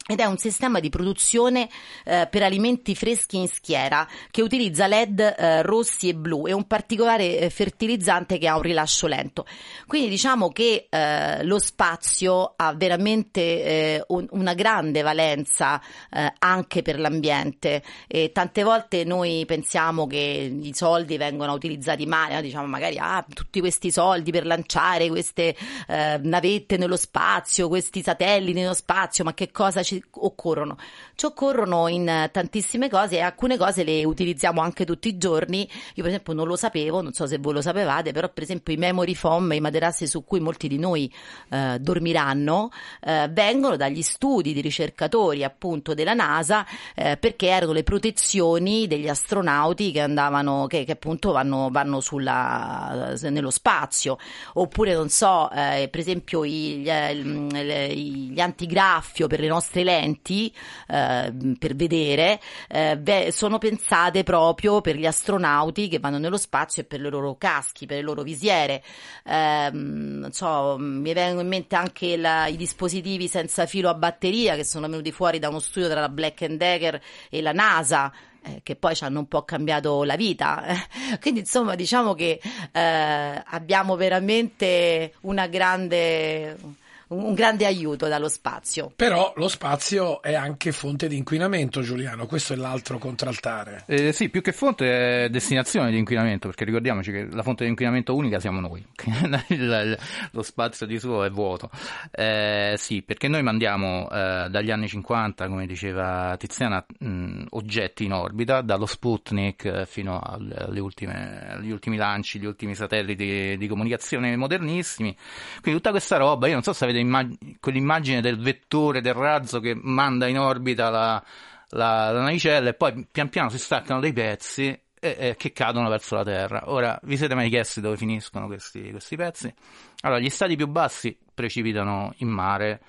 ed è un sistema di produzione eh, per alimenti freschi in schiera che utilizza LED eh, rossi e blu e un particolare eh, fertilizzante che ha un rilascio lento. Quindi diciamo che eh, lo spazio ha veramente eh, un, una grande valenza eh, anche per l'ambiente e tante volte noi pensiamo che i soldi vengono utilizzati male, no? diciamo magari ah, tutti questi soldi per lanciare queste navette nello spazio, questi satelliti nello spazio, ma che cosa ci occorrono? Ci occorrono in tantissime cose e alcune cose le utilizziamo anche tutti i giorni. Io per esempio non lo sapevo, non so se voi lo sapevate, però per esempio i memory foam, i materassi su cui molti di noi eh, dormiranno, eh, vengono dagli studi di ricercatori appunto della NASA eh, perché erano le protezioni degli astronauti che andavano, che, che appunto vanno, vanno sulla, nello spazio. Oppure non so, eh, per esempio gli, gli, gli antigraffio per le nostre lenti eh, per vedere eh, beh, sono pensate proprio per gli astronauti che vanno nello spazio e per i loro caschi, per le loro visiere. Eh, so, mi vengono in mente anche la, i dispositivi senza filo a batteria che sono venuti fuori da uno studio tra la Black Decker e la NASA. Eh, che poi ci hanno un po' cambiato la vita. Quindi insomma diciamo che eh, abbiamo veramente una grande un grande aiuto dallo spazio. Però lo spazio è anche fonte di inquinamento, Giuliano, questo è l'altro contraltare. Eh, sì, più che fonte è destinazione di inquinamento, perché ricordiamoci che la fonte di inquinamento unica siamo noi, lo spazio di suo è vuoto. Eh, sì, perché noi mandiamo eh, dagli anni 50, come diceva Tiziana, mh, oggetti in orbita, dallo Sputnik eh, fino alle ultime, agli ultimi lanci, gli ultimi satelliti di comunicazione modernissimi. Quindi tutta questa roba, io non so se avete immag- quell'immagine del vettore, del razzo che manda in orbita la, la, la navicella e poi pian piano si staccano dei pezzi e, e, che cadono verso la Terra. Ora, vi siete mai chiesti dove finiscono questi, questi pezzi? Allora, gli stati più bassi precipitano in mare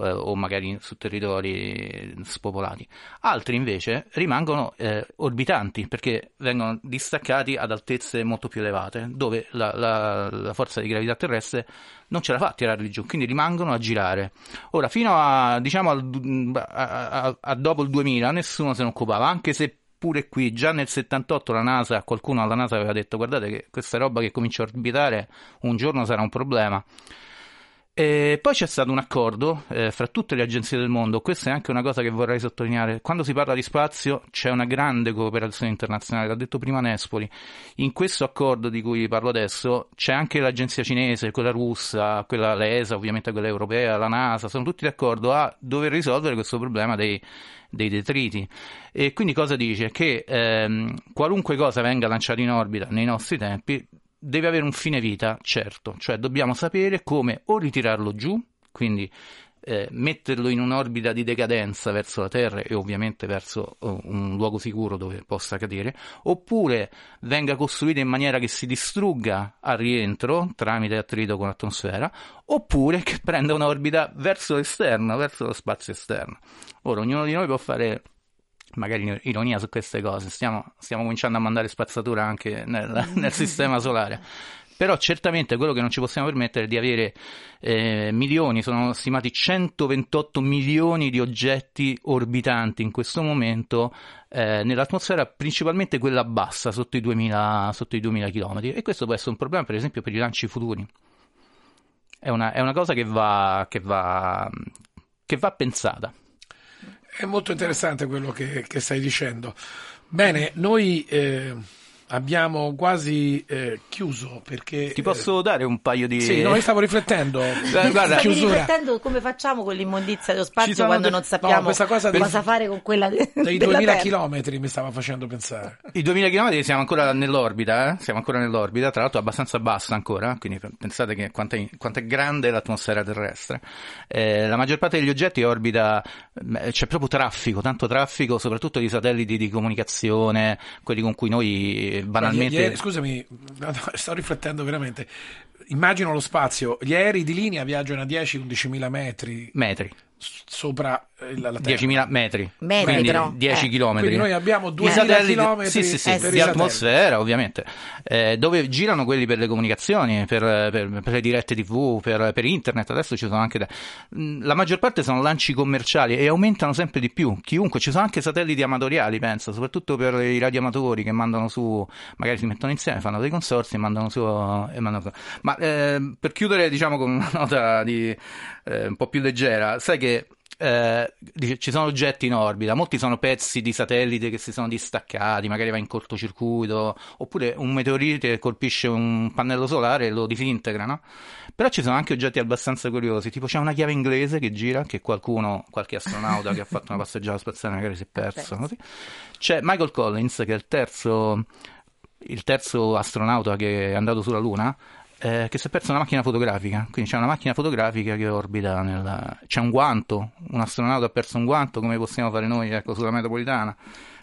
eh, o magari su territori spopolati. Altri invece rimangono eh, orbitanti perché vengono distaccati ad altezze molto più elevate, dove la, la, la forza di gravità terrestre non ce la fa a tirarli giù, quindi rimangono a girare. Ora, fino a, diciamo, al, a, a, a dopo il 2000 nessuno se ne occupava, anche se pure qui già nel 78 la NASA, qualcuno alla NASA aveva detto guardate che questa roba che comincia a orbitare un giorno sarà un problema. E poi c'è stato un accordo eh, fra tutte le agenzie del mondo, questa è anche una cosa che vorrei sottolineare, quando si parla di spazio c'è una grande cooperazione internazionale, l'ha detto prima Nespoli, in questo accordo di cui parlo adesso c'è anche l'agenzia cinese, quella russa, quella l'ESA, ovviamente quella europea, la NASA, sono tutti d'accordo a dover risolvere questo problema dei, dei detriti. E quindi cosa dice? Che ehm, qualunque cosa venga lanciata in orbita nei nostri tempi deve avere un fine vita certo, cioè dobbiamo sapere come o ritirarlo giù, quindi eh, metterlo in un'orbita di decadenza verso la Terra e ovviamente verso oh, un luogo sicuro dove possa cadere, oppure venga costruito in maniera che si distrugga al rientro tramite attrito con l'atmosfera, oppure che prenda un'orbita verso l'esterno, verso lo spazio esterno. Ora, ognuno di noi può fare magari ironia su queste cose, stiamo, stiamo cominciando a mandare spazzatura anche nel, nel, sistema solare. Però certamente quello che non ci possiamo permettere è di avere eh, milioni, sono stimati 128 milioni di oggetti orbitanti in questo momento eh, nell'atmosfera, principalmente quella bassa, sotto i 2000, sotto i 2000 km. E questo può essere un problema per esempio per i lanci futuri è una, è una cosa che va, che va, che va pensata. È molto interessante quello che, che stai dicendo. Bene, noi eh, abbiamo quasi eh, chiuso perché... Ti posso dare un paio di... Sì, no, io stavo riflettendo. Guarda, Stavi chiusura. riflettendo come facciamo con l'immondizia dello spazio quando de- non sappiamo No, questa cosa cosa del- fare con quella de- Dei della 2000 Terra. chilometri mi stava facendo pensare. I 2000 km siamo ancora nell'orbita, eh? siamo ancora nell'orbita, tra l'altro abbastanza bassa ancora, quindi pensate che quanto è, quanto è grande l'atmosfera terrestre. Eh, la maggior parte degli oggetti orbita, eh, c'è proprio traffico, tanto traffico, soprattutto di satelliti di comunicazione, quelli con cui noi eh, banalmente... Ieri- scusami, sto riflettendo veramente. Immagino lo spazio. Gli aerei di linea viaggiano a 10-11 metri Metri, s- sopra eh, la, la Terra. 10.000 metri, Metri, quindi però. 10 Eh. km. Quindi noi abbiamo I 2000 satelliti, chilometri sì, sì, sì, Eh, di atmosfera ovviamente, eh, dove girano quelli per le comunicazioni, per, per- per le dirette tv, per, per internet, adesso ci sono anche... da- La maggior parte sono lanci commerciali e aumentano sempre di più, chiunque, ci sono anche satelliti amatoriali, penso, soprattutto per i radioamatori che mandano su, magari si mettono insieme, fanno dei consorzi e mandano su... E mandano su. Ma eh, per chiudere diciamo con una nota di, eh, un po' più leggera, sai che eh, ci sono oggetti in orbita, molti sono pezzi di satellite che si sono distaccati, magari va in cortocircuito, oppure un meteorite che colpisce un pannello solare e lo disintegra, no? Però ci sono anche oggetti abbastanza curiosi, tipo c'è una chiave inglese che gira, che qualcuno, qualche astronauta che ha fatto una passeggiata spaziale magari si è perso, così. C'è Michael Collins, che è il terzo, il terzo astronauta che è andato sulla Luna, eh, che si è perso una macchina fotografica. Quindi c'è una macchina fotografica che orbita nella... C'è un guanto, un astronauta ha perso un guanto come possiamo fare noi ecco, sulla metropolitana.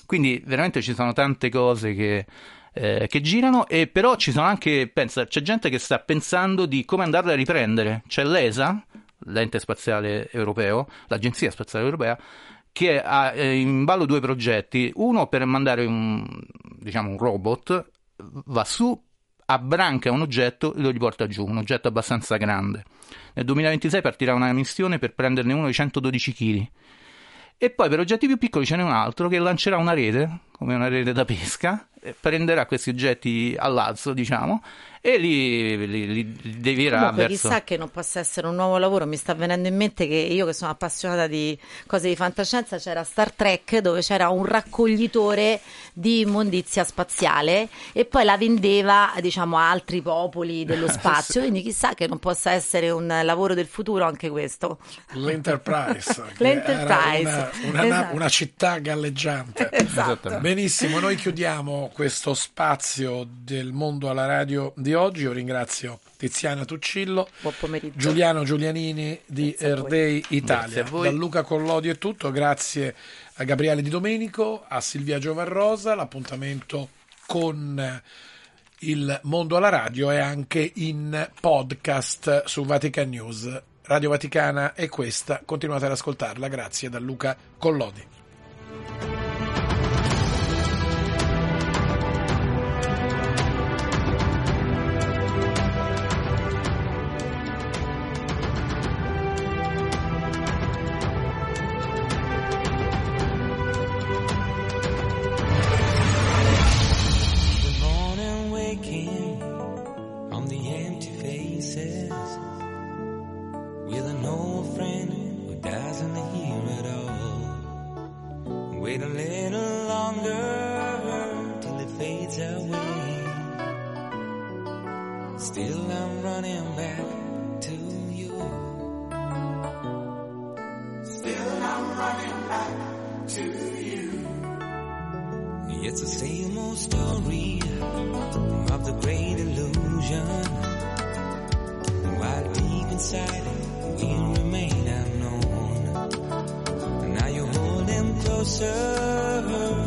Quindi veramente ci sono tante cose che, eh, che girano e però ci sono anche, pensa, c'è gente che sta pensando di come andarle a riprendere. C'è l'ESA, l'ente spaziale europeo, l'agenzia spaziale europea, che ha eh, in ballo due progetti. Uno per mandare un, diciamo, un robot, va su, abbranca un oggetto e lo riporta giù, un oggetto abbastanza grande. Nel 2026 partirà una missione per prenderne uno di 112 kg. E poi per oggetti più piccoli ce n'è un altro che lancerà una rete, come una rete da pesca, prenderà questi oggetti al lazzo, diciamo, e li, li, li- li devierà Comunque, verso... chissà che non possa essere un nuovo lavoro. Mi sta venendo in mente che io, che sono appassionata di cose di fantascienza, c'era Star Trek dove c'era un raccoglitore di immondizia spaziale e poi la vendeva, diciamo, a altri popoli dello spazio. Quindi, chissà che non possa essere un lavoro del futuro anche questo. L'Enterprise, L'Enterprise, una, una- esatto. una città galleggiante. Esatto. Benissimo, noi chiudiamo questo spazio del mondo alla radio di oggi. Io ringrazio Tiziana Tuccillo, Buon pomeriggio. Giuliano Giulianini di. Erdei Italia. Da Luca Collodi è tutto, grazie a Gabriele Di Domenico, a Silvia Giovarrosa. L'appuntamento con il mondo alla radio è anche in podcast su Vatican News. Radio Vaticana è questa, continuate ad ascoltarla. Grazie da Luca Collodi. inside will remain unknown. Now you hold them closer.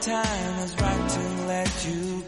Time is right to let you